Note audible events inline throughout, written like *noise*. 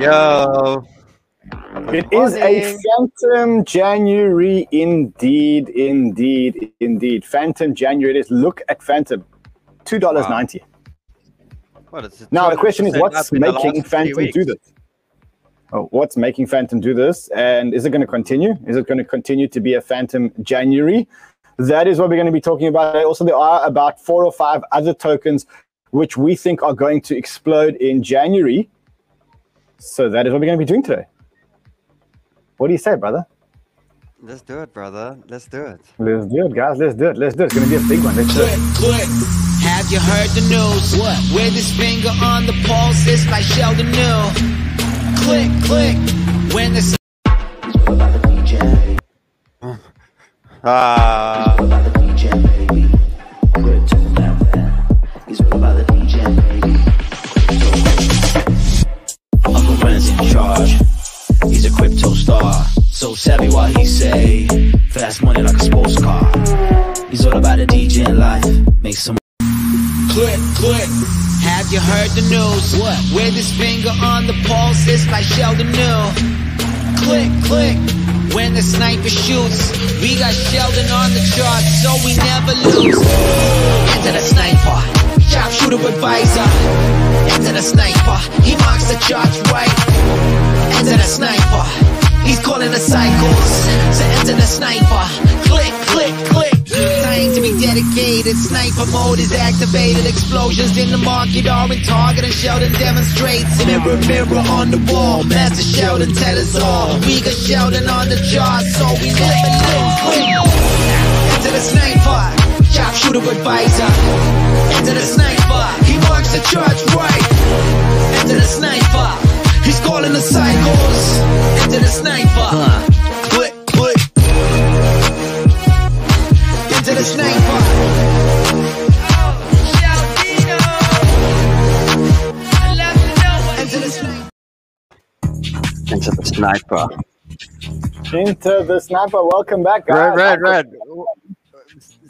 Yo. It is a Fantom January indeed, indeed, indeed. Fantom January. It is. Look at Fantom, two dollars wow. ninety. Well, now the question is, what's making Fantom do this? Oh, what's making Fantom do this? And is it going to continue? Is it going to continue to be a Fantom January? That is what we're going to be talking about. Also, there are about four or five other tokens which we think are going to explode in January. So that is what we're going to be doing today. What do you say, brother? Let's do it, brother. Let's do it. Let's do it, guys. Let's do it. Let's do it. It's going to be a big one. Let's do it. Have you heard the news? What? With his finger on the pulse, it's like Sheldon knew. Click, click. When the *laughs* Ah. Uncle Ren's in charge. He's a crypto star. So savvy what he say. Fast money like a sports car. He's all about the DJ life. Make some click, click. Have you heard the news? What? With his finger on the pulse, it's like Sheldon knew. Click, click. When the sniper shoots, we got Sheldon on the chart, so we never lose. Enter the sniper, sharpshooter advisor. Enter the sniper, he marks the charts right. Enter the sniper, he's calling the cycles. So enter the sniper, click, click, click. Time to be dedicated. Sniper mode is activated. Explosions in the market are in target, and Sheldon demonstrates. Mirror, mirror on the wall. Master Sheldon, tell us all. We got Sheldon on the chart, so we never lose. Enter the sniper, sharpshooter advisor. Enter the sniper, he marks the charts right. Enter the sniper, he's calling the cycles. Enter the sniper. Click, the sniper. Into the sniper. Into the sniper. Welcome back, guys. Red, red, red.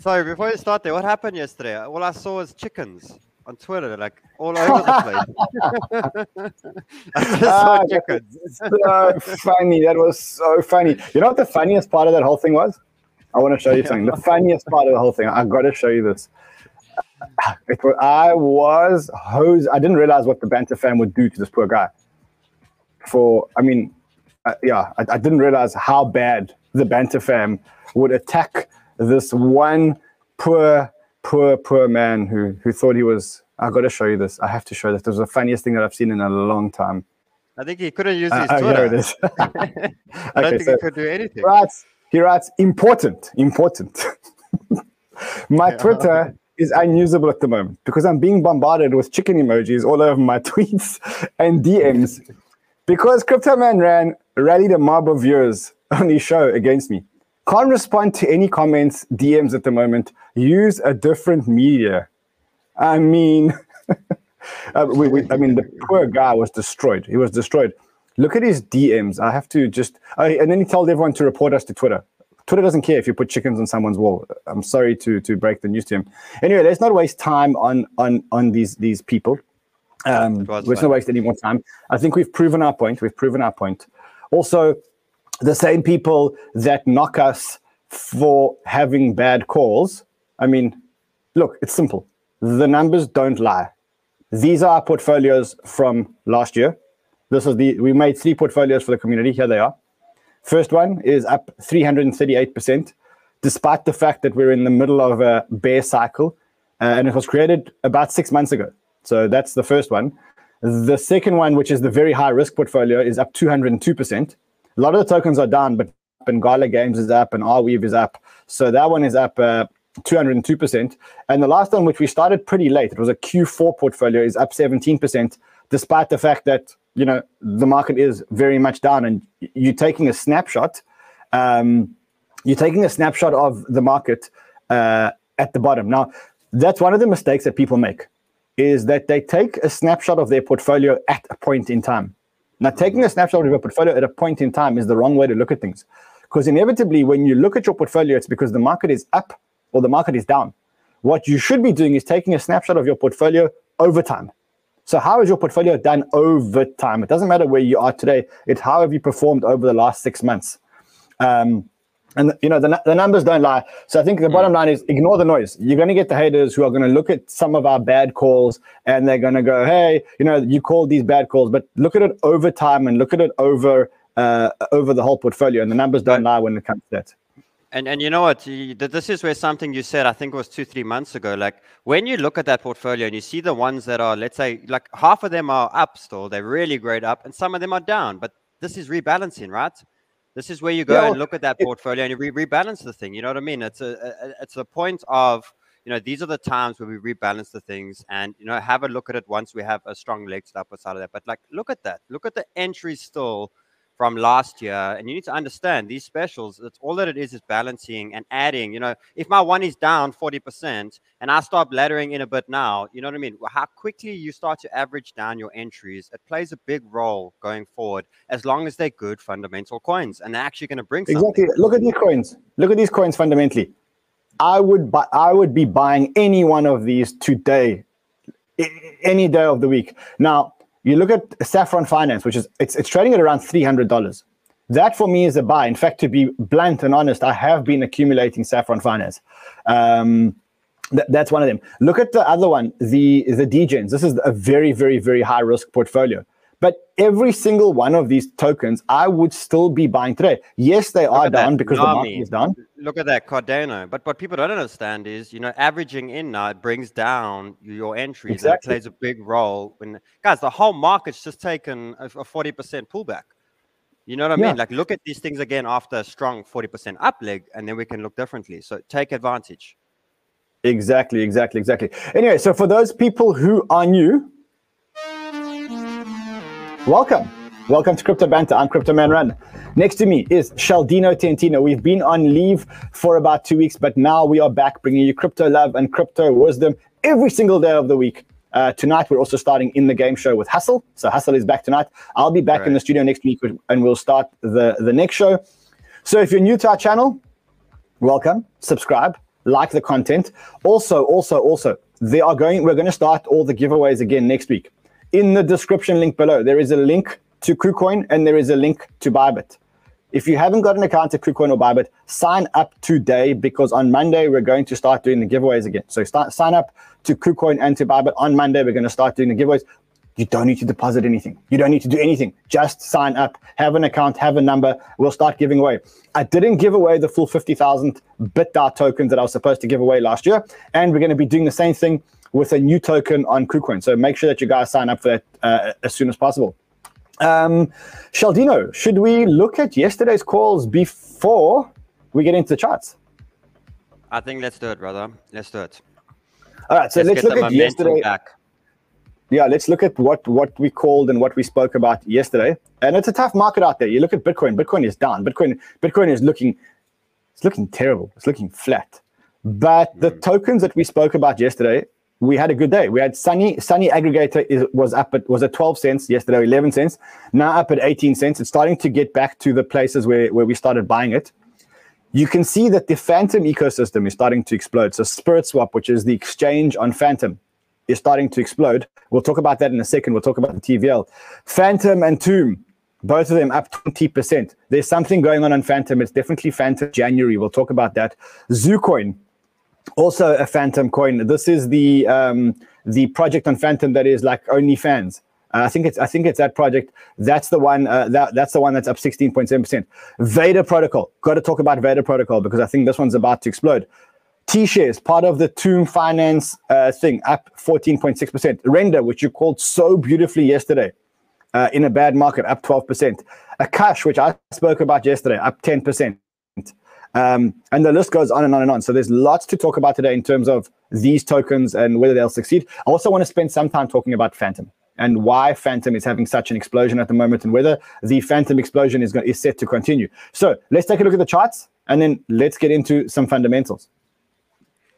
Sorry, before you start there, what happened yesterday? All I saw was chickens on Twitter, like all over the place. *laughs* *laughs* I just saw Ah, chickens. so funny. That was so funny. You know what the funniest part of that whole thing was? I want to show you something. The *laughs* funniest part of the whole thing. I got to show you this. *sighs* It was, I was hose. I didn't realize what the banter fan would do to this poor guy. For I mean, uh, yeah, I, I didn't realize how bad the banter fam would attack this one poor, poor, poor man who who thought he was. I got to show you this. I have to show this. This was the funniest thing that I've seen in a long time. I think he couldn't use Uh, his oh, Twitter. here it is. *laughs* *laughs* I don't think so- he could do anything. Writes, he writes, important, important. *laughs* my Twitter is unusable at the moment because I'm being bombarded with chicken emojis all over my *laughs* tweets and DMs because Crypto Man ran rallied a mob of viewers on his show against me. Can't respond to any comments, DMs at the moment. Use a different media. I mean, *laughs* uh, we, we, I mean, the poor guy was destroyed. He was destroyed. Look at his DMs. I have to just, oh, and then he told everyone to report us to Twitter. Twitter doesn't care if you put chickens on someone's wall. I'm sorry to to break the news to him. Anyway, let's not waste time on on on these these people. Um, let's fun. not waste any more time. I think we've proven our point. We've proven our point. Also, the same people that knock us for having bad calls. I mean, look, it's simple. The numbers don't lie. These are our portfolios from last year. This is the we made three portfolios for the community. Here they are. First one is up 338%, despite the fact that we're in the middle of a bear cycle, uh, and it was created about six months ago. So that's the first one. The second one, which is the very high risk portfolio, is up 202%. A lot of the tokens are down, but Bengala Games is up and Arweave is up. So that one is up uh, 202%. And the last one, which we started pretty late, it was a Q4 portfolio, is up 17%, despite the fact that, you know, the market is very much down and you're taking a snapshot. Um, you're taking a snapshot of the market uh, at the bottom. Now, that's one of the mistakes that people make is that they take a snapshot of their portfolio at a point in time. Now, taking a snapshot of your portfolio at a point in time is the wrong way to look at things. Because inevitably, when you look at your portfolio, it's because the market is up or the market is down. What you should be doing is taking a snapshot of your portfolio over time. So how is your portfolio done over time? It doesn't matter where you are today. It's how have you performed over the last six months. Um, and you know the, the numbers don't lie. So I think the mm. bottom line is ignore the noise. You're going to get the haters who are going to look at some of our bad calls and they're going to go, "Hey, you know, you called these bad calls," but look at it over time and look at it over uh, over the whole portfolio. And the numbers don't lie when it comes to that. And and you know what? This is where something you said, I think it was two, three months ago. Like when you look at that portfolio and you see the ones that are, let's say, like half of them are up still, they're really great up, and some of them are down. But this is rebalancing, right? This is where you go yeah, and look at that portfolio and you re- rebalance the thing. You know what I mean? It's a, a it's a point of you know these are the times where we rebalance the things and you know have a look at it once we have a strong leg to the upper side of that. But like look at that, look at the entries still from last year. And you need to understand these specials, that's all that it is is balancing and adding. You know, if my one is down 40% and I start laddering in a bit now, you know what I mean? How quickly you start to average down your entries, it plays a big role going forward as long as they're good fundamental coins and they're actually going to bring something. Exactly. Look at these coins. Look at these coins fundamentally. I would buy, I would be buying any one of these today, any day of the week. Now, you look at Saffron Finance, which is it's, it's trading at around three hundred dollars. That for me is a buy. In fact, to be blunt and honest, I have been accumulating Saffron Finance. Um, th- that's one of them. Look at the other one, the the Degens. This is a very very very high risk portfolio. But every single one of these tokens, I would still be buying today. Yes, they look are down that. because the market is down. Look at that Cardano. But what people don't understand is, you know, averaging in now it brings down your entries. Exactly. And it plays a big role. When guys, the whole market's just taken a forty percent pullback. You know what I yeah. mean? Like, look at these things again after a strong forty percent up leg, and then we can look differently. So take advantage. Exactly, exactly, exactly. Anyway, so for those people who are new, Welcome. Welcome to Crypto Banter. I'm Crypto Man Ran. Next to me is Shaldino Tentino. We've been on leave for about two weeks, but now we are back bringing you crypto love and crypto wisdom every single day of the week. Uh, tonight, we're also starting in the game show with Hustle. So Hustle is back tonight. I'll be back right. in the studio next week and we'll start the, the next show. So if you're new to our channel, welcome, subscribe, like the content. Also, also, also, they are going, we're going to start all the giveaways again next week in the description link below, there is a link to KuCoin and there is a link to Bybit. If you haven't got an account at KuCoin or Bybit, sign up today because on Monday we're going to start doing the giveaways again. So start sign up to KuCoin and to Bybit. On Monday we're going to start doing the giveaways. You don't need to deposit anything. You don't need to do anything. Just sign up, have an account, have a number. We'll start giving away. I didn't give away the full 50,000 BitDart tokens that I was supposed to give away last year. And we're going to be doing the same thing with a new token on KuCoin. So make sure that you guys sign up for that uh, as soon as possible. Um, Shaldino, should we look at yesterday's calls before we get into the charts? I think let's do it, brother. Let's do it. All right, so let's, let's look at yesterday. Back. Yeah, let's look at what what we called and what we spoke about yesterday. And it's a tough market out there. You look at Bitcoin. Bitcoin is down. Bitcoin Bitcoin is looking it's looking terrible. It's looking flat. But mm. the hmm. tokens that we spoke about yesterday we had a good day. We had Sunny Sunny aggregator is, was up at was at 12 cents yesterday, 11 cents. Now up at 18 cents. It's starting to get back to the places where, where we started buying it. You can see that the Fantom ecosystem is starting to explode. So Spirit Swap, which is the exchange on Fantom, is starting to explode. We'll talk about that in a second. We'll talk about the TVL. Fantom and Tomb, both of them up 20%. There's something going on on Fantom. It's definitely Fantom January. We'll talk about that. Zoocoin also a Fantom coin. This is the um, the project on Fantom that is like OnlyFans. Uh, I think it's I think it's that project. That's the one. Uh, that that's the one that's up 16.7 percent. Vader Protocol. Got to talk about Vader Protocol because I think this one's about to explode. T shares, part of the Tomb Finance uh, thing, up 14.6 percent. Render, which you called so beautifully yesterday, uh, in a bad market, up 12 percent. Akash, which I spoke about yesterday, up 10 percent. Um, and the list goes on and on and on. So there's lots to talk about today in terms of these tokens and whether they'll succeed. I also want to spend some time talking about Fantom and why Fantom is having such an explosion at the moment and whether the Fantom explosion is, going, is set to continue. So let's take a look at the charts and then let's get into some fundamentals.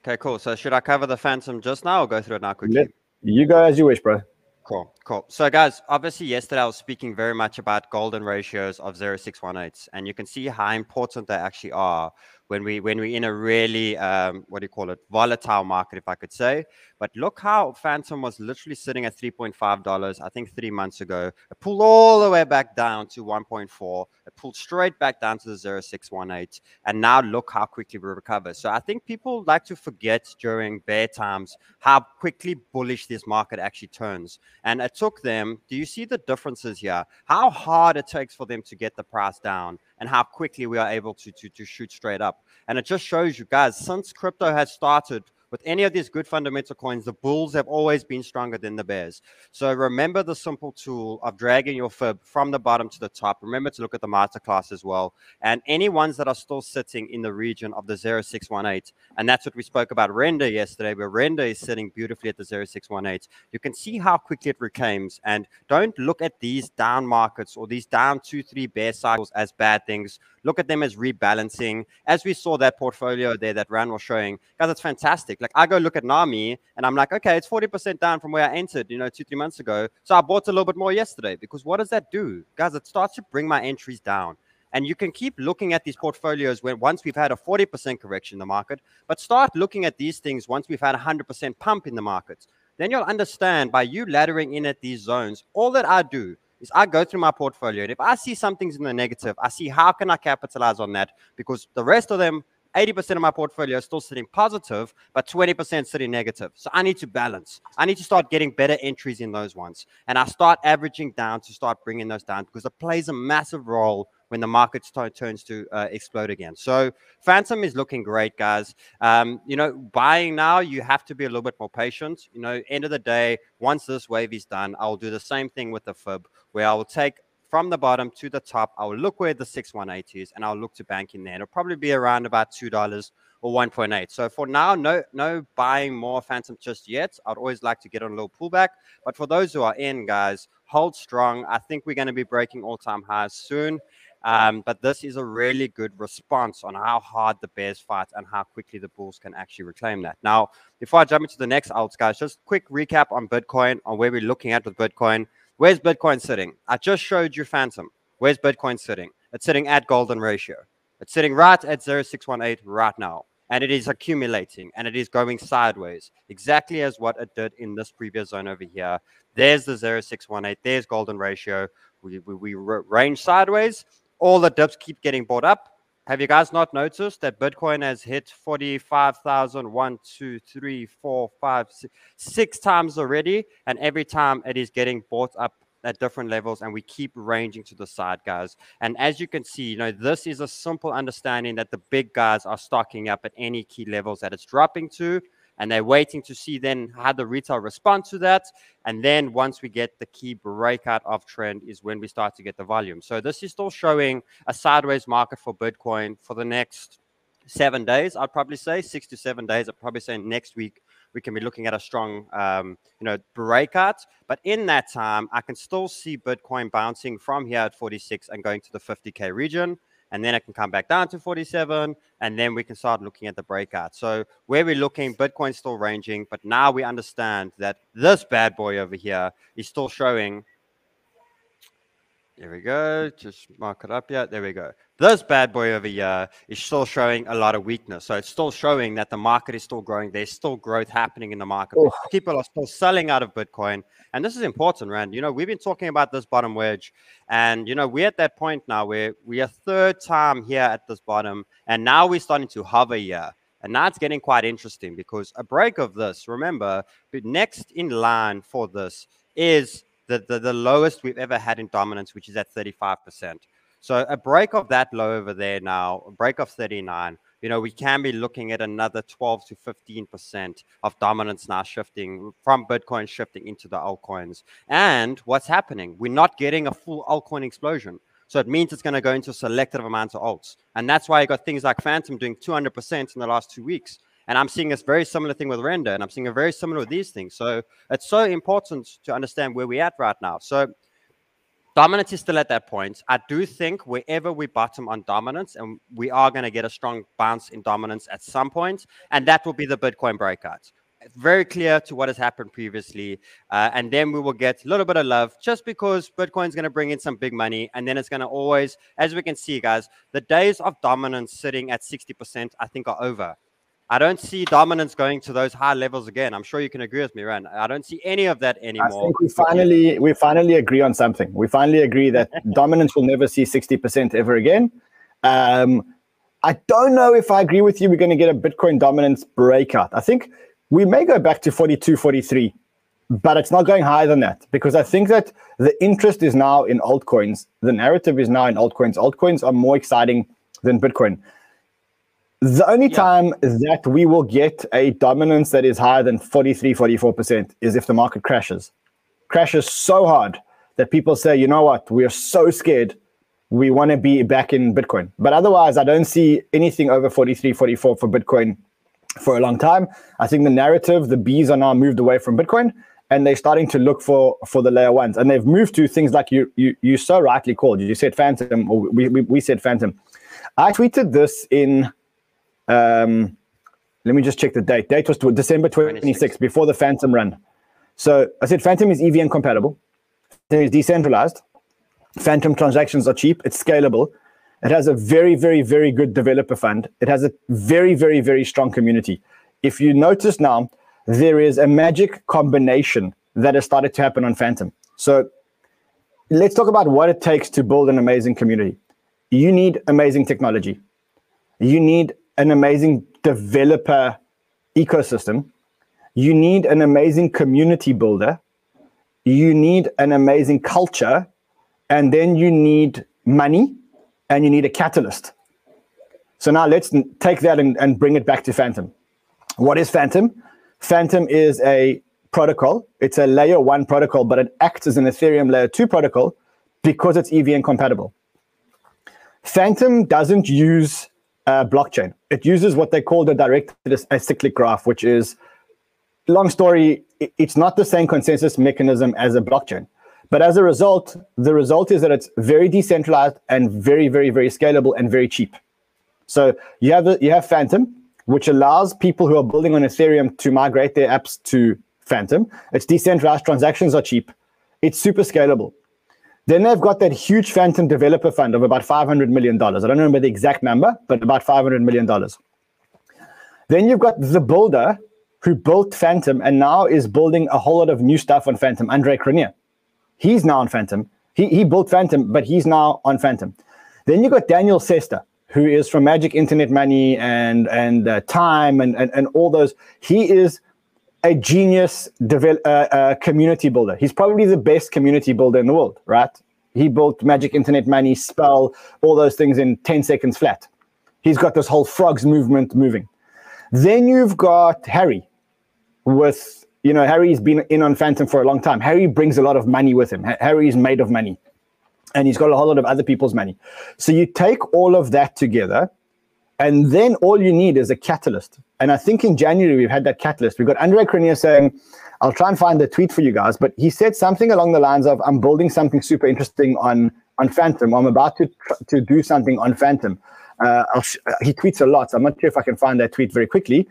Okay, cool. So should I cover the Fantom just now or go through it now quickly? Let, you go as you wish, bro. Cool. Cool. So, guys, obviously, yesterday I was speaking very much about golden ratios of 0618s, and you can see how important they actually are when we when we're in a really um, what do you call it volatile market, if I could say. But look how Fantom was literally sitting at three point five dollars, I think three months ago. It pulled all the way back down to one point four. It pulled straight back down to the zero six one eight, and now look how quickly we recover. So I think people like to forget during bear times how quickly bullish this market actually turns. And it took them. Do you see the differences here? How hard it takes for them to get the price down and how quickly we are able to, to, to shoot straight up. And it just shows you guys, since crypto has started, with any of these good fundamental coins, the bulls have always been stronger than the bears. So remember the simple tool of dragging your fib from the bottom to the top. Remember to look at the masterclass as well. And any ones that are still sitting in the region of the 0618, and that's what we spoke about render yesterday, where render is sitting beautifully at the 0618. You can see how quickly it reclaims. And don't look at these down markets or these down two, three bear cycles as bad things. Look at them as rebalancing. As we saw that portfolio there that Ran was showing, guys, it's fantastic. Like I go look at Nami and I'm like, okay, it's 40% down from where I entered, you know, two, three months ago. So I bought a little bit more yesterday because what does that do? Guys, it starts to bring my entries down. And you can keep looking at these portfolios when once we've had a 40% correction in the market, but start looking at these things once we've had a 100% pump in the markets. Then you'll understand by you laddering in at these zones, all that I do is I go through my portfolio. And if I see something's in the negative, I see how can I capitalize on that because the rest of them 80% of my portfolio is still sitting positive, but 20% sitting negative. So I need to balance. I need to start getting better entries in those ones. And I start averaging down to start bringing those down because it plays a massive role when the market turns to uh, explode again. So Fantom is looking great, guys. Um, you know, buying now, you have to be a little bit more patient. You know, end of the day, once this wave is done, I'll do the same thing with the fib, where I will take from the bottom to the top. I'll look where the 618 is and I'll look to bank in there. It'll probably be around about $2 or 1.8. So for now, no no buying more Fantom just yet. I'd always like to get on a little pullback. But for those who are in, guys, hold strong. I think we're going to be breaking all-time highs soon. Um, but this is a really good response on how hard the Bears fight and how quickly the Bulls can actually reclaim that. Now, before I jump into the next alts, guys, just quick recap on Bitcoin, on where we're looking at with Bitcoin. Where's Bitcoin sitting? I just showed you Fantom. Where's Bitcoin sitting? It's sitting at golden ratio. It's sitting right at 0618 right now. And it is accumulating and it is going sideways, exactly as what it did in this previous zone over here. There's the 0618, there's golden ratio. We, we, we range sideways. All the dips keep getting bought up. Have you guys not noticed that Bitcoin has hit 45,000, one, two, three, four, five, six, six times already? And every time it is getting bought up at different levels and we keep ranging to the side guys and as you can see you know this is a simple understanding that the big guys are stocking up at any key levels that it's dropping to and they're waiting to see then how the retail respond to that. And then once we get the key breakout of trend is when we start to get the volume. So this is still showing a sideways market for Bitcoin for the next seven days. I'd probably say six to seven days. I'd probably say next week we can be looking at a strong, um, you know, breakout. But in that time, I can still see Bitcoin bouncing from here at 46 and going to the 50k region and then it can come back down to 47 and then we can start looking at the breakout. So where we're looking bitcoin's still ranging but now we understand that this bad boy over here is still showing there we go. Just mark it up. Yeah, there we go. This bad boy over here is still showing a lot of weakness. So it's still showing that the market is still growing. There's still growth happening in the market. Oh. People are still selling out of Bitcoin. And this is important, Rand. You know, we've been talking about this bottom wedge. And, you know, we're at that point now where we are third time here at this bottom. And now we're starting to hover here. And now it's getting quite interesting because a break of this, remember, next in line for this is the, the, the lowest we've ever had in dominance, which is at 35%. So a break of that low over there now, a break of 39, you know, we can be looking at another 12 to 15% of dominance now shifting from Bitcoin shifting into the altcoins. And what's happening? We're not getting a full altcoin explosion. So it means it's going to go into selective amount of alts. And that's why you got things like Fantom doing 200% in the last two weeks. And I'm seeing a very similar thing with render, and I'm seeing a very similar with these things. So it's so important to understand where we're at right now. So dominance is still at that point. I do think wherever we bottom on dominance, and we are going to get a strong bounce in dominance at some point, and that will be the Bitcoin breakout. very clear to what has happened previously. Uh, and then we will get a little bit of love just because Bitcoin's going to bring in some big money. And then it's going to always, as we can see, guys, the days of dominance sitting at 60%, I think, are over. I don't see dominance going to those high levels again. I'm sure you can agree with me, Ran. I don't see any of that anymore. I think we finally we finally agree on something. We finally agree that *laughs* dominance will never see 60% ever again. Um, I don't know if I agree with you. We're going to get a Bitcoin dominance breakout. I think we may go back to 42, 43, but it's not going higher than that because I think that the interest is now in altcoins. The narrative is now in altcoins. Altcoins are more exciting than Bitcoin. The only yeah. time that we will get a dominance that is higher than 43, 44% is if the market crashes. Crashes so hard that people say, you know what, we are so scared. We want to be back in Bitcoin. But otherwise, I don't see anything over 43, 44 for Bitcoin for a long time. I think the narrative, the bees are now moved away from Bitcoin and they're starting to look for for the layer ones. And they've moved to things like you you you so rightly called. You said Fantom, or we, we, we said Fantom. I tweeted this in um, let me just check the date. Date was December 26th, before the Fantom run. So I said Fantom is EVM compatible. It is decentralized. Fantom transactions are cheap. It's scalable. It has a very, very, very good developer fund. It has a very, very, very strong community. If you notice now, there is a magic combination that has started to happen on Fantom. So let's talk about what it takes to build an amazing community. You need amazing technology. You need an amazing developer ecosystem. You need an amazing community builder. You need an amazing culture. And then you need money and you need a catalyst. So now let's take that and, and bring it back to Fantom. What is Fantom? Fantom is a protocol. It's a layer one protocol, but it acts as an Ethereum layer two protocol because it's EVM compatible. Fantom doesn't use uh, blockchain. It uses what they call the directed acyclic graph, which is, long story, it's not the same consensus mechanism as a blockchain. But as a result, the result is that it's very decentralized and very, very, very scalable and very cheap. So you have you have Fantom, which allows people who are building on Ethereum to migrate their apps to Fantom. It's decentralized, transactions are cheap, it's super scalable. Then they've got that huge Fantom developer fund of about $500 million. I don't remember the exact number, but about $500 million. Then you've got the builder who built Fantom and now is building a whole lot of new stuff on Fantom, Andre Cronje. He's now on Fantom. He, he built Fantom, but he's now on Fantom. Then you've got Daniel Sester, who is from Magic Internet Money and, and uh, Time and, and, and all those. He is a genius devel- uh, uh, community builder. He's probably the best community builder in the world, right? He built Magic Internet Money, Spell, all those things in 10 seconds flat. He's got this whole frogs movement moving. Then you've got Harry with, you know, Harry's been in on Fantom for a long time. Harry brings a lot of money with him. Harry's made of money and he's got a whole lot of other people's money. So you take all of that together and then all you need is a catalyst. And I think in January we've had that catalyst. We've got Andre Cronje saying, I'll try and find the tweet for you guys, but he said something along the lines of, I'm building something super interesting on, on Fantom. I'm about to, to do something on Fantom. Uh, sh- he tweets a lot, so I'm not sure if I can find that tweet very quickly,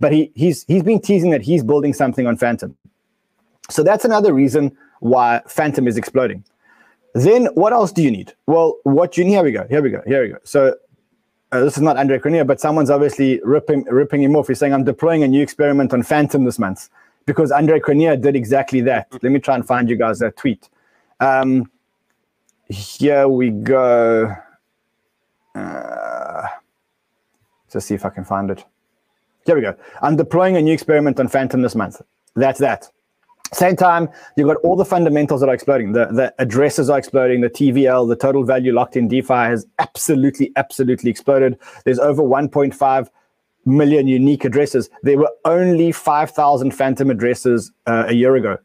but he, he's, he's been teasing that he's building something on Fantom. So that's another reason why Fantom is exploding. Then what else do you need? Well, what you need, here we go, here we go, here we go. So uh, this is not Andre Cronje, but someone's obviously ripping, ripping him off. He's saying, I'm deploying a new experiment on Fantom this month because Andre Cronje did exactly that. Let me try and find you guys that tweet. Um, here we go. Uh, let's see if I can find it. Here we go. I'm deploying a new experiment on Fantom this month. That's that. Same time, you've got all the fundamentals that are exploding. The, the addresses are exploding. The TVL, the total value locked in DeFi has absolutely, absolutely exploded. There's over 1.5 million unique addresses. There were only 5,000 Fantom addresses uh, a year ago.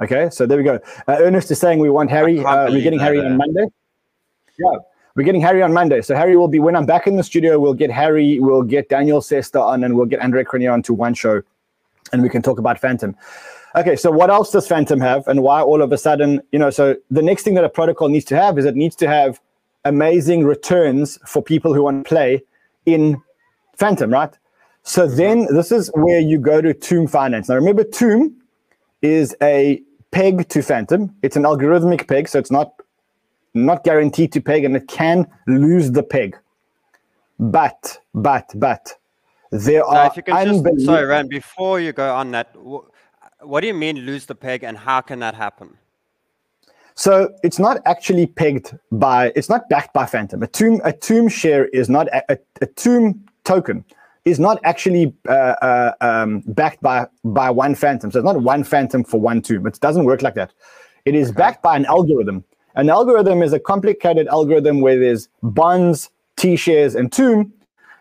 Okay, so there we go. Uh, Ernest is saying we want Harry. Uh, we're getting Harry on Monday. Yeah, we're getting Harry on Monday. So Harry will be when I'm back in the studio. We'll get Harry. We'll get Daniel Sesta on, and we'll get Andre Cronje on to one show, and we can talk about Fantom. Okay, so what else does Fantom have, and why all of a sudden, you know? So the next thing that a protocol needs to have is it needs to have amazing returns for people who want to play in Fantom, right? So mm-hmm. then this is where you go to Tomb Finance. Now remember, Tomb is a peg to Fantom. It's an algorithmic peg, so it's not not guaranteed to peg, and it can lose the peg. But, but, but, there Now, are if you can just, sorry, Rand, before you go on that, what do you mean lose the peg and how can that happen? So it's not actually pegged by, it's not backed by Fantom. A tomb, a tomb share is not a, a, a tomb token is not actually uh, uh, um, backed by by one Fantom. So it's not one Fantom for one tomb. It doesn't work like that. It is backed by an algorithm. An algorithm is a complicated algorithm where there's bonds, T shares, and tomb.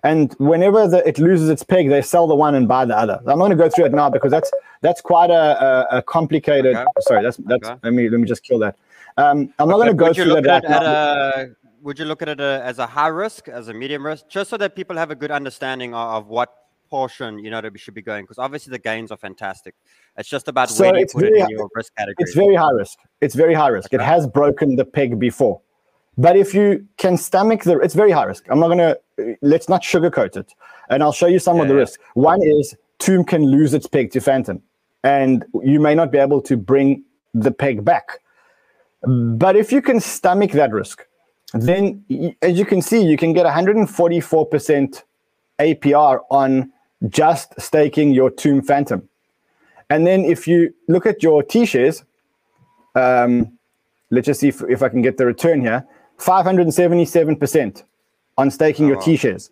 And whenever the, it loses its peg, they sell the one and buy the other. I'm not going to go through it now because that's that's quite a, a, a complicated. Okay. Sorry, that's that's. Okay. Let me let me just kill that. Um, I'm not going to go would through that at right it at a, would you look at it a, as a high risk, as a medium risk, just so that people have a good understanding of, of what portion you know that we should be going? Because obviously the gains are fantastic. It's just about So where you put it in your risk category. It's very high risk. It's very high risk. It has broken the peg before. But if you can stomach the, it's very high risk. I'm not going to, let's not sugarcoat it. And I'll show you some of the yeah. risks. One is Tomb can lose its peg to Fantom, and you may not be able to bring the peg back. But if you can stomach that risk, then as you can see, you can get 144% APR on just staking your Tomb Fantom. And then if you look at your T shares, um, let's just see if, if I can get the return here 577% on staking your oh, wow. T shares.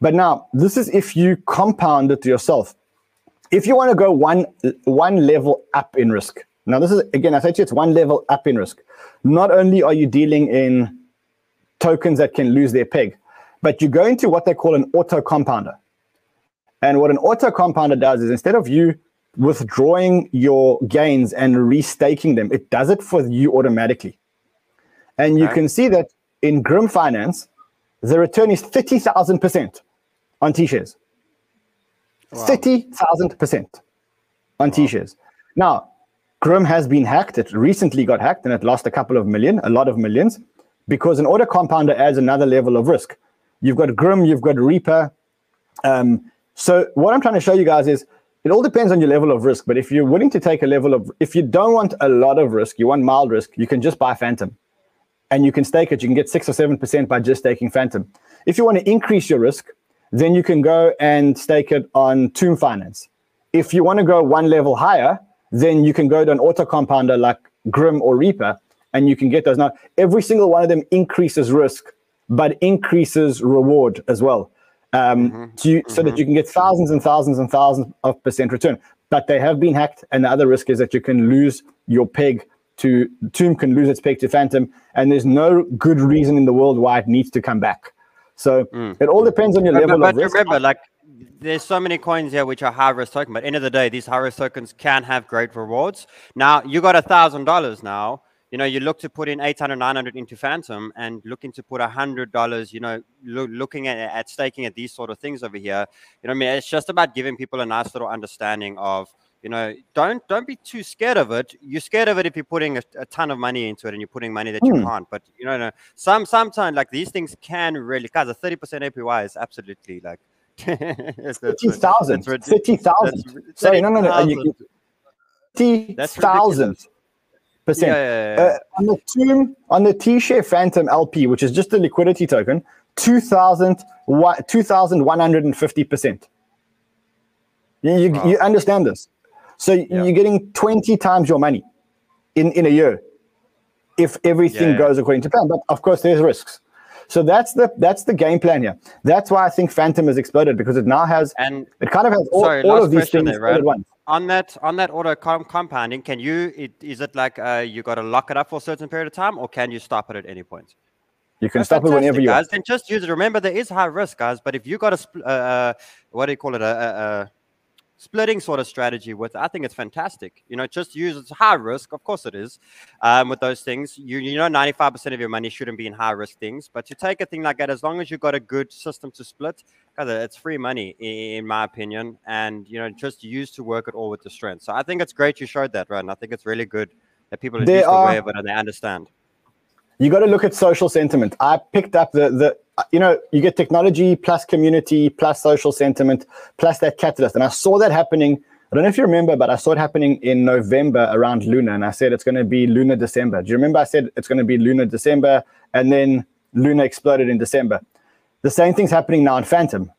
But now, this is if you compound it yourself. If you want to go one, one level up in risk, now this is again, I said to you, it's one level up in risk. Not only are you dealing in tokens that can lose their peg, but you go into what they call an auto compounder. And what an auto compounder does is instead of you withdrawing your gains and restaking them, it does it for you automatically. And you Okay. can see that in Grim Finance, the return is 30,000% on T shares. 30,000% on T shares. Now, Grim has been hacked. It recently got hacked and it lost a couple of million, a lot of millions, because an auto compounder adds another level of risk. You've got Grim, you've got Reaper. Um, so, what I'm trying to show you guys is it all depends on your level of risk. But if you're willing to take a level of, if you don't want a lot of risk, you want mild risk, you can just buy Fantom and you can stake it. You can get six or seven percent by just staking Fantom. If you want to increase your risk, then you can go and stake it on Tomb Finance. If you want to go one level higher, then you can go to an auto compounder like Grim or Reaper, and you can get those. Now, every single one of them increases risk, but increases reward as well. Um, to, so that you can get thousands and thousands and thousands of percent return. But they have been hacked, and the other risk is that you can lose your peg to Tomb can lose its peg to Fantom, and there's no good reason in the world why it needs to come back. So mm. it all depends on your But, level but of risk. remember, like, there's so many coins here which are high risk token, but end of the day, these high risk tokens can have great rewards. Now, you got a thousand dollars now. You know, you look to put in 800, 900 into Fantom and looking to put a hundred dollars, you know, loo- looking at, at staking at these sort of things over here. You know, what I mean, it's just about giving people a nice little understanding of, you know, don't don't be too scared of it. You're scared of it if you're putting a, a ton of money into it and you're putting money that you Hmm. can't. But you know, no, some sometimes like these things can really, guys, a 30% APY is absolutely like *laughs* it's- it's- 30,000. it's ridic- 30,000. that's Sorry, no, no, no. you- 30,000. That's ridiculous. percent. Yeah, yeah, yeah, Uh, on the Tomb, on the T-share Fantom LP, which is just a liquidity token, 2,000 wa- 2,150%. You, you, Wow. you understand this? So Yeah. you're getting 20 times your money in, in a year if everything Yeah, goes according to plan. But of course, there's risks. So that's the that's the game plan here. That's why I think Fantom has exploded because it now has And it kind of has all, Sorry, all of these things there, all at once. on that on that auto com- compounding, can you it, is it like uh, you got to lock it up for a certain period of time, or can you stop it at any point? You can That's stop it whenever you guys. want. Then just use it. Remember, there is high risk, guys. But if you got a uh, uh, what do you call it, a, a, a splitting sort of strategy with, I think it's fantastic. You know, just use it's high risk, of course it is. Um, with those things, you you know, ninety five percent of your money shouldn't be in high risk things. But to take a thing like that, as long as you've got a good system to split, guys, it's free money in my opinion, and you know, just use to work it all with the strength. So I think it's great you showed that, right? And I think it's really good that people are at There least are- aware of it and they understand. You got to look at social sentiment. I picked up the the Uh, you know, you get technology plus community plus social sentiment plus that catalyst. And I saw that happening. I don't know if you remember, but I saw it happening in November around Luna. And I said it's going to be Luna December. Do you remember I said it's going to be Luna December? And then Luna exploded in December. The same thing's happening now in Fantom.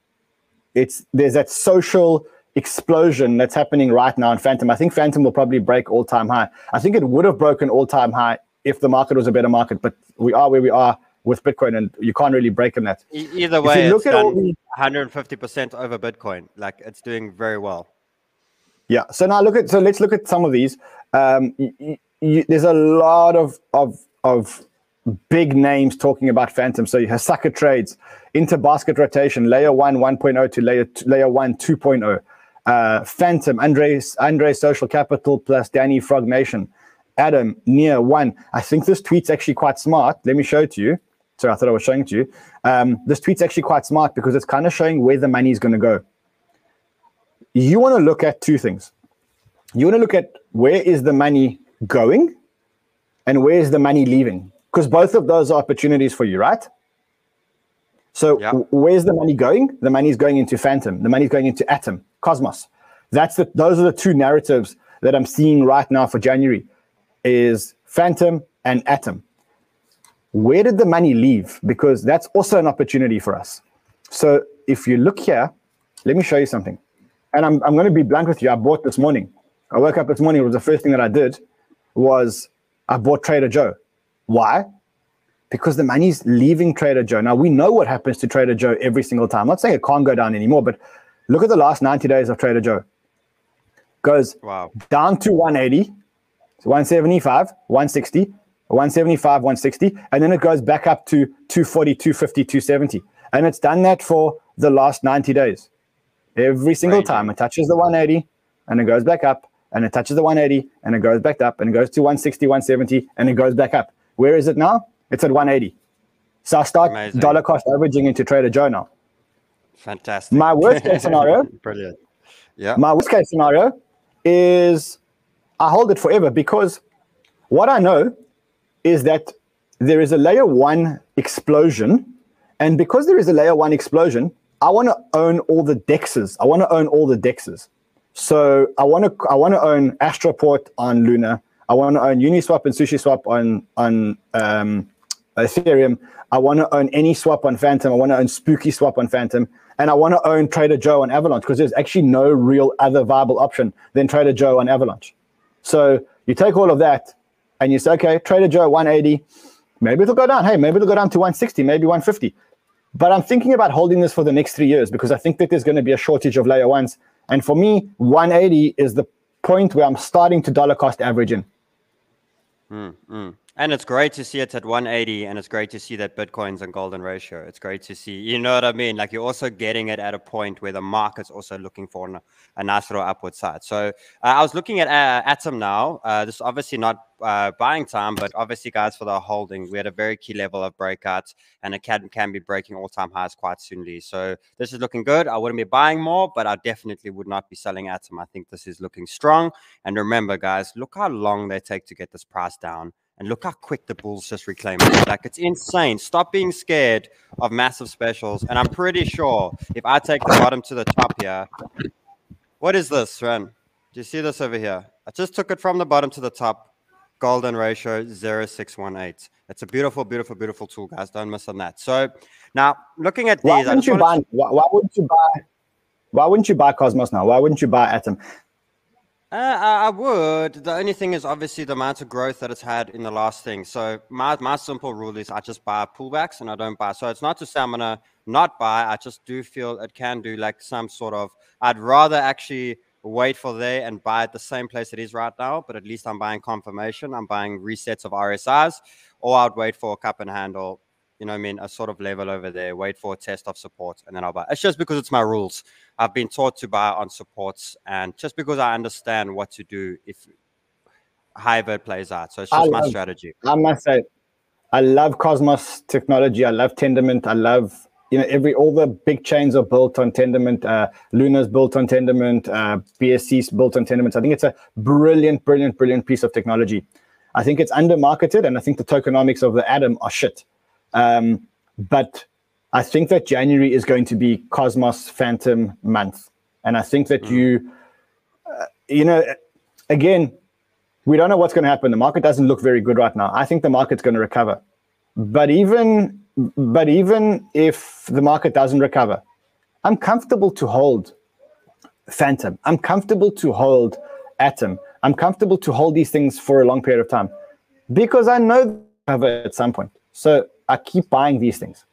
It's there's that social explosion that's happening right now in Fantom. I think Fantom will probably break all time high. I think it would have broken all time high if the market was a better market, but we are where we are with Bitcoin, and you can't really break in that. E- either way, look at all the 150% over Bitcoin. Like it's doing very well. Yeah. So now look at so let's look at some of these. Um, there's a lot of of of big names talking about Fantom. So you have Sucker Trades, Interbasket Rotation, Layer 1 1.0 to Layer, layer 1 2.0. Uh, Fantom, Andre's, Andre's Social Capital plus Danny Frog Nation. Atom, near one. I think this tweet's actually quite smart. Let me show it to you. So I thought I was showing it to you. Um, this tweet's actually quite smart because it's kind of showing where the money is going to go. You want to look at two things. You want to look at where is the money going and where is the money leaving? Because both of those are opportunities for you, right? So Yeah. where's the money going? The money is going into Fantom. The money is going into Atom, Cosmos. That's the, those are the two narratives that I'm seeing right now for January is Fantom and Atom. Where did the money leave? Because that's also an opportunity for us. So if you look here, let me show you something. And I'm, I'm going to be blunt with you. I bought this morning. I woke up this morning. It was the first thing that I did was I bought Trader Joe. Why? Because the money's leaving Trader Joe. Now we know what happens to Trader Joe every single time. I'm not saying it can't go down anymore, but look at the last 90 days of Trader Joe. Goes Wow. down to 180, so 175, 160, 175, 160, and then it goes back up to 240, 250, 270. And it's done that for the last 90 days. Every single Right. time it touches the 180 and it goes back up, and it touches the 180 and it goes back up, and it goes to 160, 170, and it goes back up. Where is it now? It's at 180. So I start Amazing. dollar cost averaging into Trader Joe now. Fantastic. My worst case scenario *laughs* Brilliant. Yeah. my worst case scenario is I hold it forever because what I know is that there is a layer one explosion. And because there is a layer one explosion, I want to own all the dexes. I want to own all the dexes. So I want to I want to own Astroport on Luna. I want to own Uniswap and SushiSwap on on um, Ethereum. I want to own any swap on Fantom. I want to own Spooky Swap on Fantom. And I want to own Trader Joe on Avalanche because there's actually no real other viable option than Trader Joe on Avalanche. So you take all of that and you say, okay, Trader Joe 180, maybe it'll go down. Hey, maybe it'll go down to 160, maybe 150. But I'm thinking about holding this for the next three years because I think that there's going to be a shortage of layer ones. And for me, 180 is the point where I'm starting to dollar cost average in. Hmm, hmm. And it's great to see it's at 180, and it's great to see that Bitcoin's and golden ratio. It's great to see, you know what I mean? Like you're also getting it at a point where the market's also looking for an, a nice little upward side. So uh, I was looking at uh, Atom now. Uh, this is obviously not uh, buying time, but obviously, guys, for the holding, we had a very key level of breakouts, and it can, can be breaking all time highs quite soonly. So this is looking good. I wouldn't be buying more, but I definitely would not be selling Atom. I think this is looking strong. And remember, guys, look how long they take to get this price down. And look how quick the bulls just reclaim it. Like it's insane. Stop being scared of massive specials. And I'm pretty sure if I take the bottom to the top here, what is this, Ran? Do you see this over here? I just took it from the bottom to the top. Golden ratio 0618. It's a beautiful, beautiful, beautiful tool, guys. Don't miss on that. So now looking at Why these, I wouldn't you buy? Why, why wouldn't you buy? Why wouldn't you buy Cosmos now? Why wouldn't you buy Atom? Uh, I would. The only thing is obviously the amount of growth that it's had in the last thing. So my my simple rule is I just buy pullbacks and I don't buy. So it's not to say I'm gonna not buy. I just do feel it can do like some sort of. I'd rather actually wait for there and buy at the same place it is right now. But at least I'm buying confirmation. I'm buying resets of RSIs, or I'd wait for a cup and handle. You know what I mean? A sort of level over there. Wait for a test of support, and then I'll buy. It's just because it's my rules. I've been taught to buy on supports, and just because I understand what to do if however it plays out. So it's just my strategy. I must say, I love Cosmos technology. I love Tendermint. I love you know every all the big chains are built on Tendermint. Uh, Luna's built on Tendermint. Uh, BSC's built on Tendermint. I think it's a brilliant, brilliant, brilliant piece of technology. I think it's under marketed, and I think the tokenomics of the Atom are shit. Um, but I think that January is going to be Cosmos Fantom month, and I think that mm. you, uh, you know, again, we don't know what's going to happen. The market doesn't look very good right now. I think the market's going to recover, but even but even if the market doesn't recover, I'm comfortable to hold Fantom. I'm comfortable to hold Atom. I'm comfortable to hold these things for a long period of time because I know they'll recover at some point. So I keep buying these things.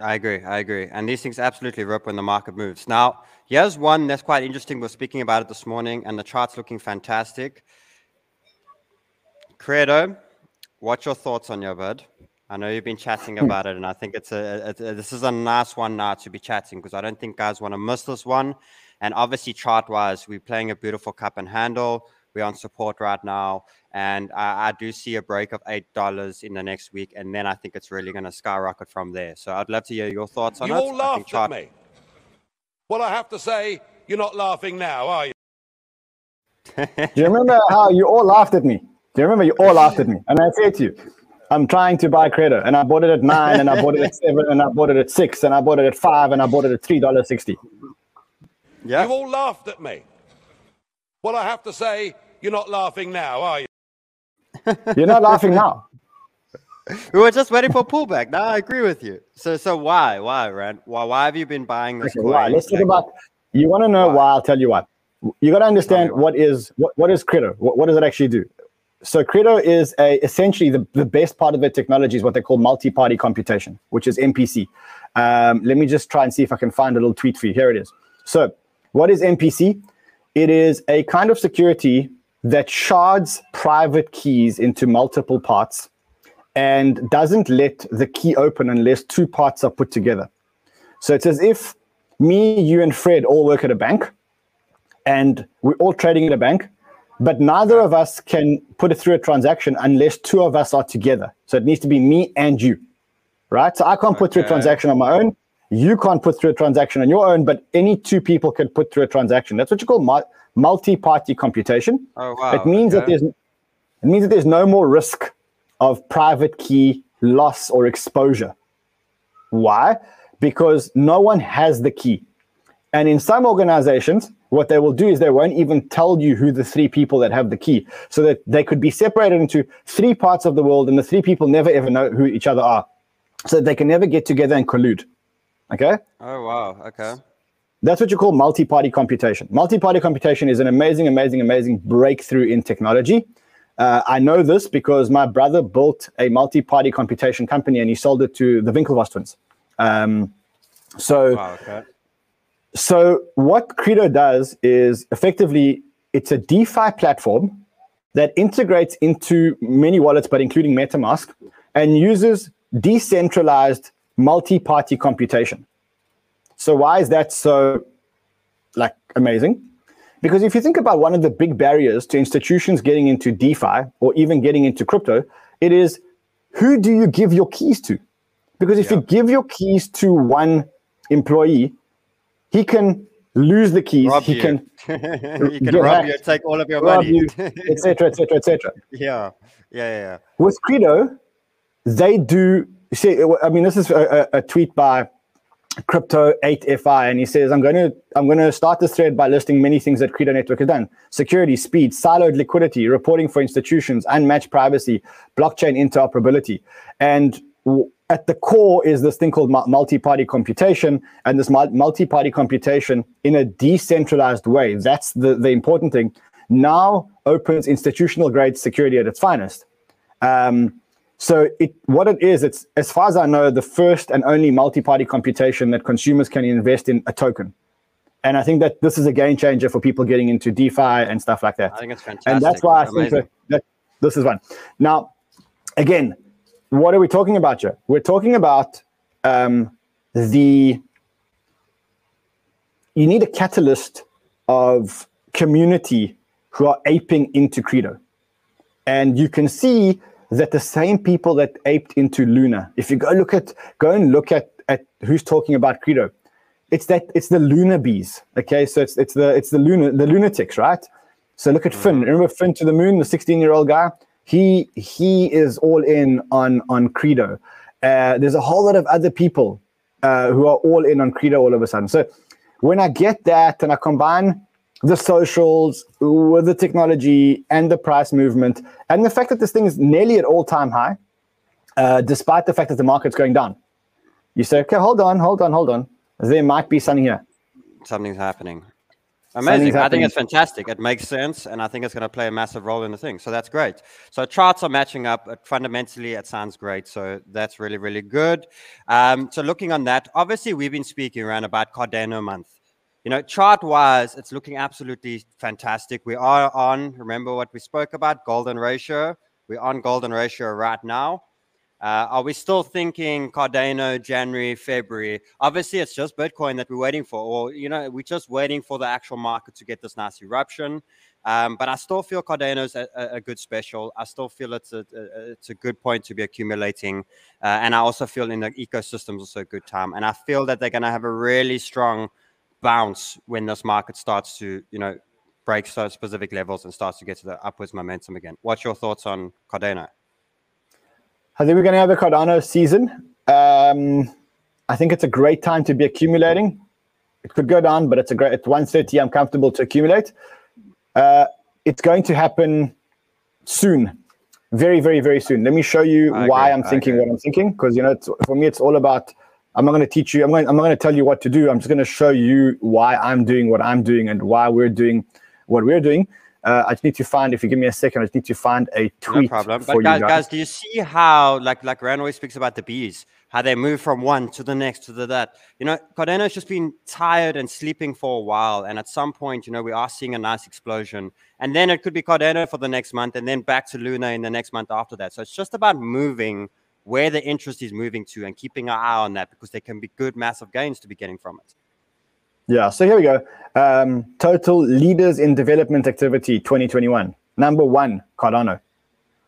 I agree. I agree. And these things absolutely rip when the market moves. Now, here's one that's quite interesting. We're speaking about it this morning, and the chart's looking fantastic. Qredo, what's your thoughts on your bud? I know you've been chatting about it, and I think it's a, a, a this is a nice one now to be chatting because I don't think guys want to miss this one. And obviously, chart wise, we're playing a beautiful cup and handle. We're on support right now, and I, I do see a break of eight dollars in the next week, and then I think it's really going to skyrocket from there. So I'd love to hear your thoughts on you it. You all laughed chart... at me. Well, I have to say, you're not laughing now, are you? Do you remember how you all laughed at me? Do you remember you all laughed at me? And I said to you, I'm trying to buy Qredo, and I bought it at nine, and I bought it at seven, and I bought it at six, and I bought it at five, and I bought it at three dollars sixty. Yeah. You all laughed at me. Well, I have to say, you're not laughing now, are you? *laughs* You're not laughing now. We were just waiting for pullback. Now I agree with you. So, so why, why, Ran? Why, why have you been buying this? Okay, why? Let's talk about. You want to know why? why? I'll tell you why. You got to understand what is what, what is Qredo. What, what does it actually do? So Qredo is a, essentially the, the best part of the technology is what they call multi-party computation, which is MPC. Um, let me just try and see if I can find a little tweet for you. Here it is. So what is MPC? It is a kind of security that shards private keys into multiple parts and doesn't let the key open unless two parts are put together. So it's as if me, you, and Fred all work at a bank and we're all trading at a bank, but neither of us can put it through a transaction unless two of us are together. So it needs to be me and you, right? So I can't put okay. through a transaction on my own. You can't put through a transaction on your own, but any two people can put through a transaction. That's what you call multi-party computation. Oh wow! It means okay. that there's it means that there's no more risk of private key loss or exposure. Why? Because no one has the key. And in some organizations, what they will do is they won't even tell you who the three people that have the key, so that they could be separated into three parts of the world, and the three people never ever know who each other are, so that they can never get together and collude. Okay? Oh wow. Okay. That's what you call multi-party computation. Multi-party computation is an amazing, amazing, amazing breakthrough in technology. Uh, I know this because my brother built a multi-party computation company and he sold it to the Winklevoss twins. Um, so, wow, okay. so what Qredo does is effectively it's a DeFi platform that integrates into many wallets, but including MetaMask, and uses decentralized multi-party computation. So why is that so like amazing? Because if you think about one of the big barriers to institutions getting into DeFi or even getting into crypto, it is who do you give your keys to? Because if yeah. you give your keys to one employee, he can lose the keys. Rob he you. can *laughs* he can rob hacked, you, take all of your money, etc., etc., etc. Yeah, yeah, yeah. With Qredo, they do. You see, I mean, this is a, a tweet by crypto 8fi and he says i'm going to i'm going to start this thread by listing many things that Qredo network has done. Security speed siloed liquidity reporting for institutions unmatched privacy blockchain interoperability. And at the core is this thing called multi-party computation and this multi-party computation in a decentralized way. That's the, the important thing. Now opens institutional grade security at its finest. Um, so it, what it is, it's as far as I know, the first and only multi-party computation that consumers can invest in a token. And I think that this is a game changer for people getting into DeFi and stuff like that. I think it's fantastic. And that's why I think that, that, this is one. Now, again, what are we talking about here? We're talking about um, the you need a catalyst of community who are aping into Qredo. And you can see that the same people that aped into Luna, if you go look at go and look at at who's talking about Qredo, it's that it's the Luna bees. Okay, so it's it's the it's the Luna the lunatics, right? So look at mm-hmm. Finn. Remember Finn to the moon, the 16 year old guy. He he is all in on on Qredo, Uh, there's a whole lot of other people uh, who are all in on Qredo all of a sudden. So when I get that and I combine the socials with the technology and the price movement and the fact that this thing is nearly at all time high, uh, despite the fact that the market's going down, you say, okay, hold on, hold on, hold on. There might be something here. Something's happening. Amazing. I think it's fantastic. It makes sense, and I think it's going to play a massive role in the thing. So that's great. So charts are matching up. Fundamentally, it sounds great. So that's really, really good. Um, so looking on that, obviously, we've been speaking around about Cardano month. You know, chart wise, it's looking absolutely fantastic. We are on, remember what we spoke about, golden ratio. We're on golden ratio right now. Uh, are we still thinking Cardano January, February? Obviously, it's just Bitcoin that we're waiting for, or you know, we're just waiting for the actual market to get this nice eruption. Um, but I still feel Cardano's a, a, good special. I still feel it's a, a, it's a good point to be accumulating, uh, and I also feel in the ecosystem is also a good time. And I feel that they're going to have a really strong bounce when this market starts to, you know, break certain specific levels and starts to get to the upwards momentum again. What's your thoughts on Cardano? I think we're going to have a Cardano season. Um, I think it's a great time to be accumulating. It could go down, but it's a great at 130. I'm comfortable to accumulate. Uh, it's going to happen soon, very, very, very soon. Let me show you I why agree. I'm thinking what I'm thinking. Because you know, for me, it's all about. I'm not going to teach you. I'm, going, I'm not going to tell you what to do. I'm just going to show you why I'm doing what I'm doing and why we're doing what we're doing. Uh, I just need to find. If you give me a second, I just need to find a tweet. No problem. but guys, guys, guys, do you see how, like, like Ran always speaks about the bees, how they move from one to the next to the that. You know, Cardano's just been tired and sleeping for a while, and at some point, you know, we are seeing a nice explosion, and then it could be Cardano for the next month, and then back to Luna in the next month after that. So it's just about moving where the interest is moving to and keeping our eye on that because there can be good massive gains to be getting from it. Yeah, so here we go. Um, total leaders in development activity 2021. Number one, Cardano.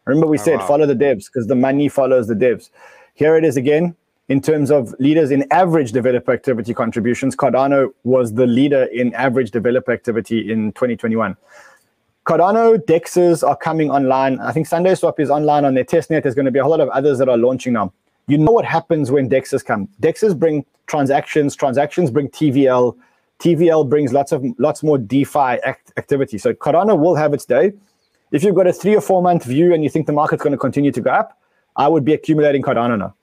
Remember, we oh, said wow. follow the devs because the money follows the devs. Here it is again. In terms of leaders in average developer activity contributions, Cardano was the leader in average developer activity in 2021. Cardano dexes are coming online. I think SundaeSwap is online on their testnet. There's going to be a whole lot of others that are launching now. You know what happens when dexes come. Dexes bring transactions. Transactions bring TVL. TVL brings lots of lots more DeFi act- activity. So Cardano will have its day. If you've got a three or four month view and you think the market's going to continue to go up, I would be accumulating Cardano now.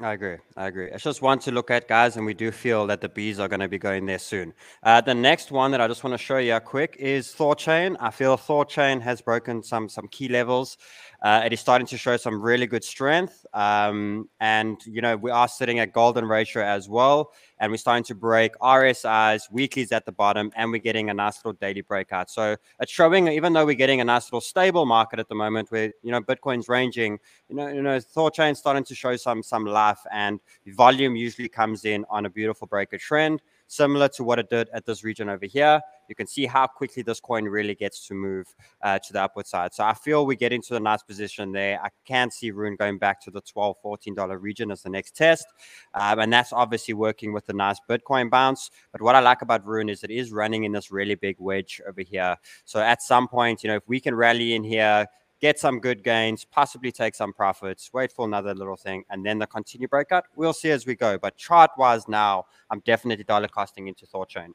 I agree. I agree. It's just one to look at, guys, and we do feel that the bees are going to be going there soon. Uh, the next one that I just want to show you quick is Thorchain. I feel Thorchain has broken some some key levels. Uh, it is starting to show some really good strength, um, and you know we are sitting at golden ratio as well, and we're starting to break RSIs, weeklies at the bottom, and we're getting a nice little daily breakout. So it's showing, even though we're getting a nice little stable market at the moment, where you know Bitcoin's ranging, you know, you know Thorchain's starting to show some some life, and volume usually comes in on a beautiful breaker trend similar to what it did at this region over here. You can see how quickly this coin really gets to move uh, to the upward side. So I feel we get into a nice position there. I can see Rune going back to the 12 $14 region as the next test. Um, and that's obviously working with the nice Bitcoin bounce. But what I like about Rune is it is running in this really big wedge over here. So at some point, you know, if we can rally in here, get some good gains, possibly take some profits, wait for another little thing, and then the continue breakout. We'll see as we go. But chart wise now, I'm definitely dollar costing into Thorchain.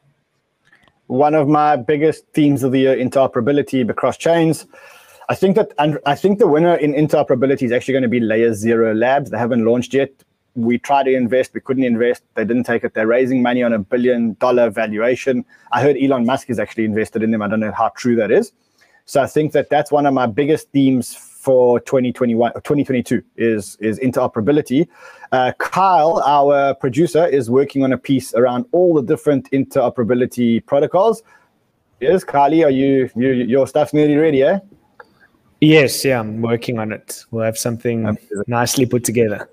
One of my biggest themes of the year, interoperability across chains. I think that, and I think the winner in interoperability is actually going to be Layer Zero Labs. They haven't launched yet. We tried to invest, we couldn't invest. They didn't take it. They're raising money on a billion dollar valuation. I heard Elon Musk is actually invested in them. I don't know how true that is. So I think that that's one of my biggest themes for 2021 2022 is is interoperability. Uh, Kyle, our producer, is working on a piece around all the different interoperability protocols. Yes, Carly, are you, you your stuff's nearly ready, eh? Yes, yeah, I'm working on it. We'll have something Amazing. nicely put together.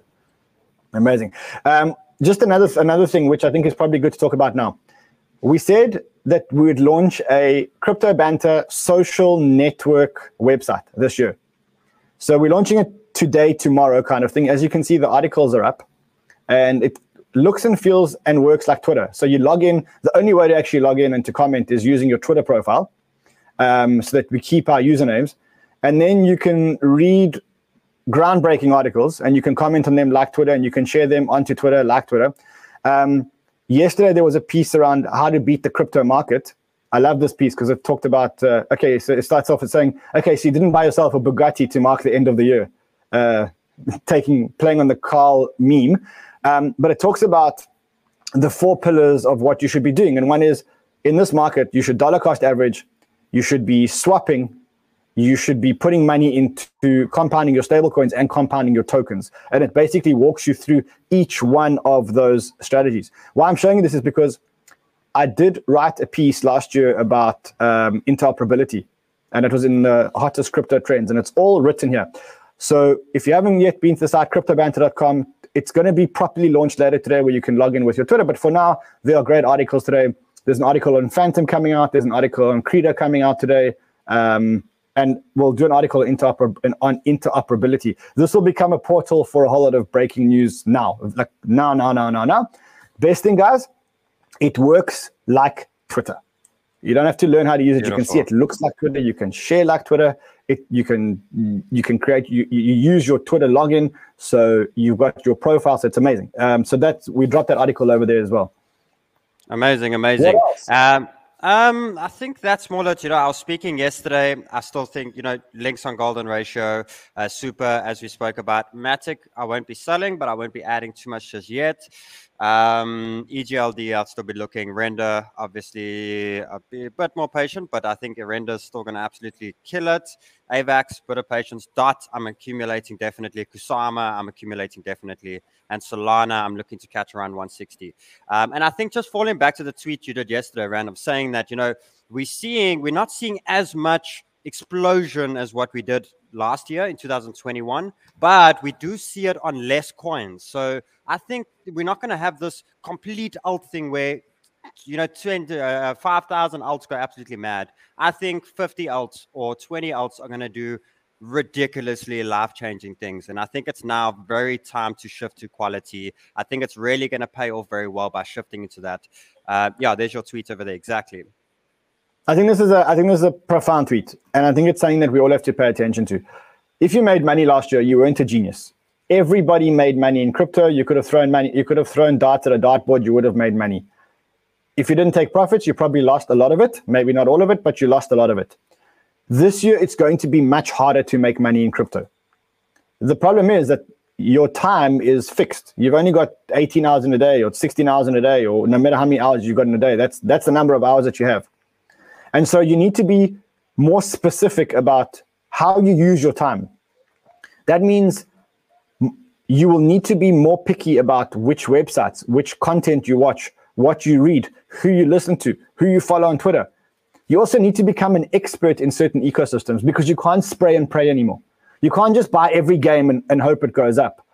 Amazing. Um, just another another thing which I think is probably good to talk about now. We said that we would launch a crypto banter social network website this year. So we're launching it today, tomorrow, kind of thing. As you can see, the articles are up, and it looks and feels and works like Twitter. So you log in. The only way to actually log in and to comment is using your Twitter profile, um, so that we keep our usernames, and then you can read groundbreaking articles, and you can comment on them like Twitter, and you can share them onto Twitter like Twitter. Um, yesterday there was a piece around how to beat the crypto market. I love this piece because it talked about uh, okay, so it starts off with saying, okay, so you didn't buy yourself a Bugatti to mark the end of the year, uh, *laughs* taking playing on the Carl meme, um, but it talks about the four pillars of what you should be doing, and one is in this market you should dollar cost average, you should be swapping you should be putting money into compounding your stablecoins and compounding your tokens. And it basically walks you through each one of those strategies. Why I'm showing you this is because I did write a piece last year about um, interoperability, and it was in the hottest crypto trends, and it's all written here. So if you haven't yet been to the site cryptobanter.com, it's going to be properly launched later today where you can log in with your Twitter. But for now, there are great articles today. There's an article on Fantom coming out. There's an article on Qredo coming out today. Um, and we'll do an article interoper- on interoperability. This will become a portal for a whole lot of breaking news now. Like now, now, now, now, now. Best thing, guys, it works like Twitter. You don't have to learn how to use it. Beautiful. You can see it looks like Twitter. You can share like Twitter. It you can you can create you, you use your Twitter login, so you've got your profile. So it's amazing. Um, so that's we dropped that article over there as well. Amazing, amazing. Um, I think that's more that, you know, I was speaking yesterday. I still think, you know, links on golden ratio, uh, super, as we spoke about. Matic, I won't be selling, but I won't be adding too much just yet. Um, EGLD, I'll still be looking. Render, obviously, a bit more patient, but I think Render is still going to absolutely kill it. AVAX, bit of patience. Dot, I'm accumulating definitely. Kusama, I'm accumulating definitely. And Solana, I'm looking to catch around 160. Um, and I think just falling back to the tweet you did yesterday, Random, saying that, you know, we're seeing, we're not seeing as much explosion as what we did last year in 2021, but we do see it on less coins. So I think we're not going to have this complete alt thing where you know 20, uh, 5,000 alts go absolutely mad. I think 50 alts or 20 alts are going to do ridiculously life-changing things and i think it's now very time to shift to quality i think it's really going to pay off very well by shifting into that uh, yeah there's your tweet over there exactly I think this is a I think this is a profound tweet, and I think it's something that we all have to pay attention to. If you made money last year, you weren't a genius. Everybody made money in crypto. You could have thrown money. You could have thrown darts at a dartboard. You would have made money. If you didn't take profits, you probably lost a lot of it. Maybe not all of it, but you lost a lot of it. This year, it's going to be much harder to make money in crypto. The problem is that your time is fixed. You've only got 18 hours in a day, or 16 hours in a day, or no matter how many hours you've got in a day. That's that's the number of hours that you have. And so you need to be more specific about how you use your time. That means you will need to be more picky about which websites, which content you watch, what you read, who you listen to, who you follow on Twitter. You also need to become an expert in certain ecosystems because you can't spray and pray anymore. You can't just buy every game and, and hope it goes up.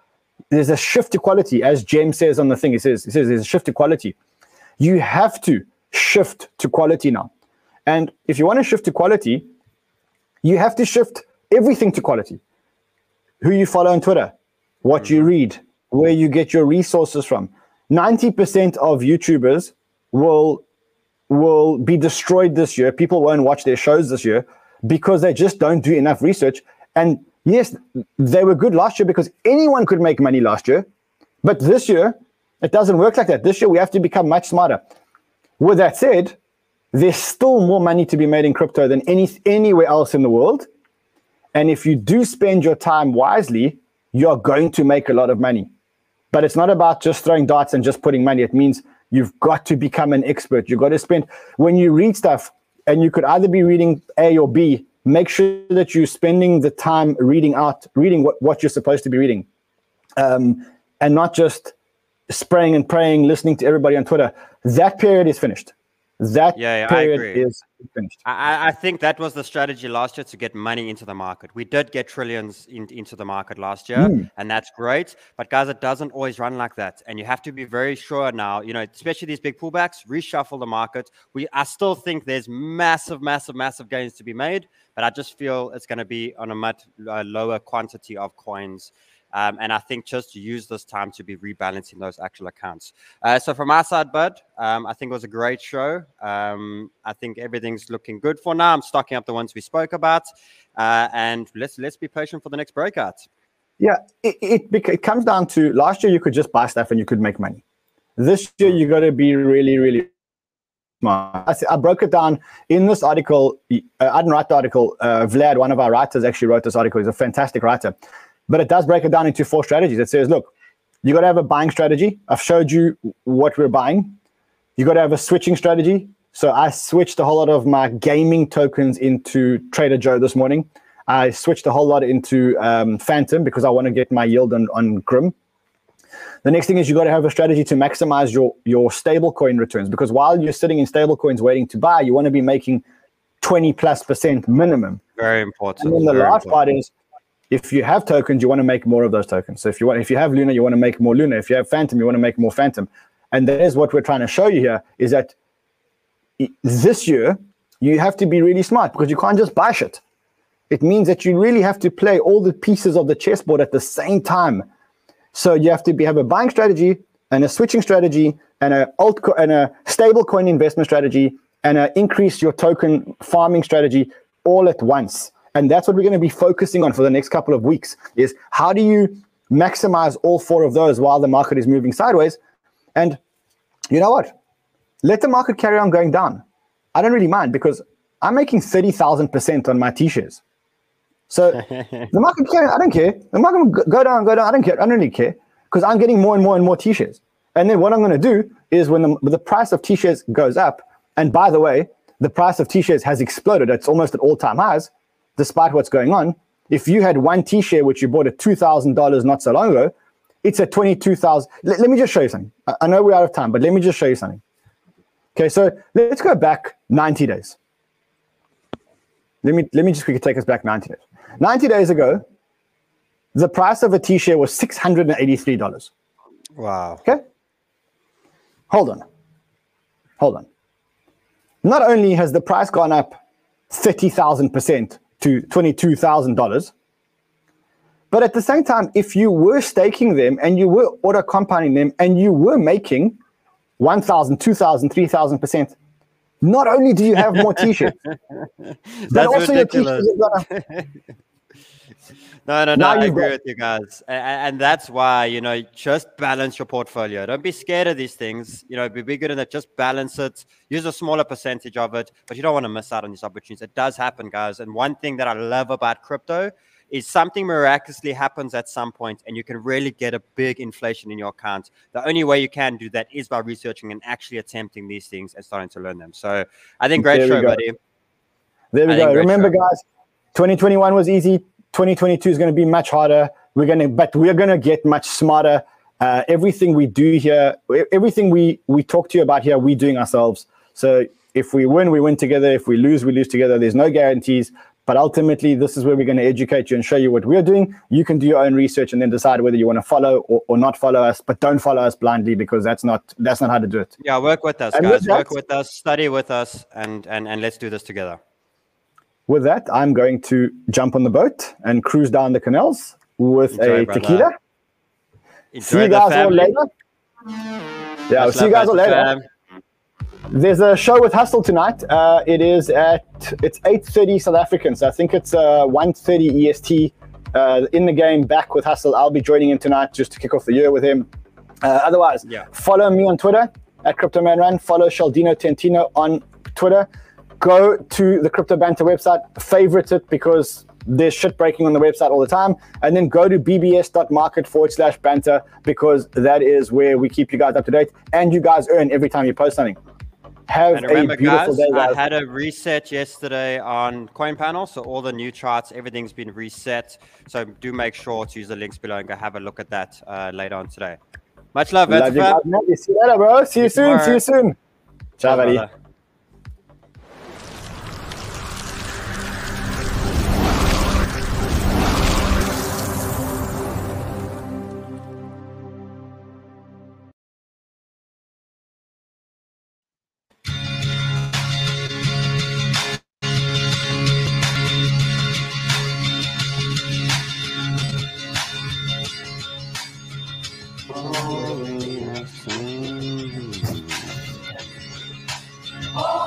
There's a shift to quality, as James says on the thing. He says, he says there's a shift to quality. You have to shift to quality now. And if you want to shift to quality, you have to shift everything to quality. Who you follow on Twitter, what you mm-hmm. read, where you get your resources from. 90% of YouTubers will will be destroyed this year. People won't watch their shows this year because they just don't do enough research. And yes, they were good last year because anyone could make money last year. But this year, it doesn't work like that. This year, we have to become much smarter. With that said, there's still more money to be made in crypto than any anywhere else in the world. And if you do spend your time wisely, you're going to make a lot of money. But it's not about just throwing darts and just putting money. It means you've got to become an expert. You've got to spend when you read stuff, and you could either be reading A or B, make sure that you're spending the time reading out, reading what, what you're supposed to be reading. Um, and not just spraying and praying, listening to everybody on Twitter. That period is finished. That yeah, yeah period is finished. I, I, think that was the strategy last year to get money into the market. We did get trillions in, into the market last year, mm. and that's great. But guys, it doesn't always run like that, and you have to be very sure now. You know, especially these big pullbacks, reshuffle the market. We, I still think there's massive, massive, massive gains to be made, but I just feel it's going to be on a much uh, lower quantity of coins um, and I think just use this time to be rebalancing those actual accounts. Uh, so from our side, Bud, um, I think it was a great show. Um, I think everything's looking good for now. I'm stocking up the ones we spoke about, uh, and let's let's be patient for the next breakout. Yeah, it, it, it comes down to last year you could just buy stuff and you could make money. This year you got to be really, really smart. I, I, broke it down in this article. Uh, I didn't write the article. Uh, Vlad, one of our writers, actually wrote this article. He's a fantastic writer, but it does break it down into four strategies. It says, look, you got to have a buying strategy. I've showed you what we're buying. You got to have a switching strategy. So I switched a whole lot of my gaming tokens into Trader Joe this morning. I switched a whole lot into um, Fantom because I want to get my yield on, on Grim. The next thing is you got to have a strategy to maximize your your stablecoin returns because while you're sitting in stablecoins waiting to buy, you want to be making 20 plus percent minimum. Very important. And then the Very last important. part is if you have tokens, you want to make more of those tokens. So if you want, if you have Luna, you want to make more Luna. If you have Fantom, you want to make more Fantom. And that is what we're trying to show you here is that this year you have to be really smart because you can't just buy shit. It means that you really have to play all the pieces of the chessboard at the same time. So you have to be have a buying strategy and a switching strategy and a alt and a stable coin investment strategy and a increase your token farming strategy all at once. And that's what we're going to be focusing on for the next couple of weeks is how do you maximize all four of those while the market is moving sideways? And you know what? Let the market carry on going down. I don't really mind because I'm making 30,000% on my t-shirts. So *laughs* the market I don't care. The market will go down, go down. I don't care. I don't really care because I'm getting more and more and more t-shirts. And then what I'm going to do is when the, the price of t-shirts goes up, and by the way, the price of t-shirts has exploded. It's almost at all-time highs, despite what's going on. If you had one T-share which you bought at two thousand dollars not so long ago, it's at twenty-two thousand. Let, let me just show you something. I, I know we're out of time, but let me just show you something. Okay, so let's go back 90 days. Let me let me just quickly take us back 90 days. 90 days ago, the price of a T-share was $683. Wow. Okay? Hold on. Hold on. Not only has the price gone up 30,000% to $22,000, but at the same time, if you were staking them and you were auto compounding them and you were making 1,000, 2,000, 3,000%, not only do you have more t-shirts, *laughs* but That's also your t-shirts are gonna *laughs* No, no, no. Now I agree got- with you guys, A- a- and, that's why you know just balance your portfolio. Don't be scared of these things. You know, be, be good in it. Just balance it. Use a smaller percentage of it, but you don't want to miss out on these opportunities. It does happen, guys. And one thing that I love about crypto is something miraculously happens at some point, and you can really get a big inflation in your account. The only way you can do that is by researching and actually attempting these things and starting to learn them. So, I think great There show, buddy. There we I go. Remember, show. guys, 2021 was easy. 2022 is going to be much harder. We're going to, but we're going to get much smarter. Uh, everything we do here, everything we we talk to you about here, we're doing ourselves. So if we win, we win together. If we lose, we lose together. There's no guarantees. But ultimately, this is where we're going to educate you and show you what we're doing. You can do your own research and then decide whether you want to follow or, or not follow us. But don't follow us blindly because that's not that's not how to do it. Yeah, work with us, And guys. with Work with us, study with us, and and and let's do this together. With that, I'm going to jump on the boat and cruise down the canals with Enjoy, a brother. tequila. Enjoy See you guys all later. Yeah, I'll see you guys all later. Fam. There's a show with Hustle tonight. Uh, it is at it's 8:30 South African, so I think it's uh, 1:30 EST. Uh, in the game, back with Hustle. I'll be joining him tonight just to kick off the year with him. Uh, otherwise, Yeah. follow me on Twitter at CryptoManRan. Follow Shaldino Tentino on Twitter. Go to the Crypto Banter website, favorite it because there's shit breaking on the website all the time. And then go to bbs.market forward slash banter because that is where we keep you guys up to date. And you guys earn every time you post something. Have And remember, a beautiful guys, day, guys. I had a reset yesterday on Coin Panel, so all the new charts, everything's been reset. So do make sure to use the links below and go have a look at that uh, later on today. Much love, Love you guys, See you later, bro. See you See you soon. See you soon. Ciao, Bye, buddy.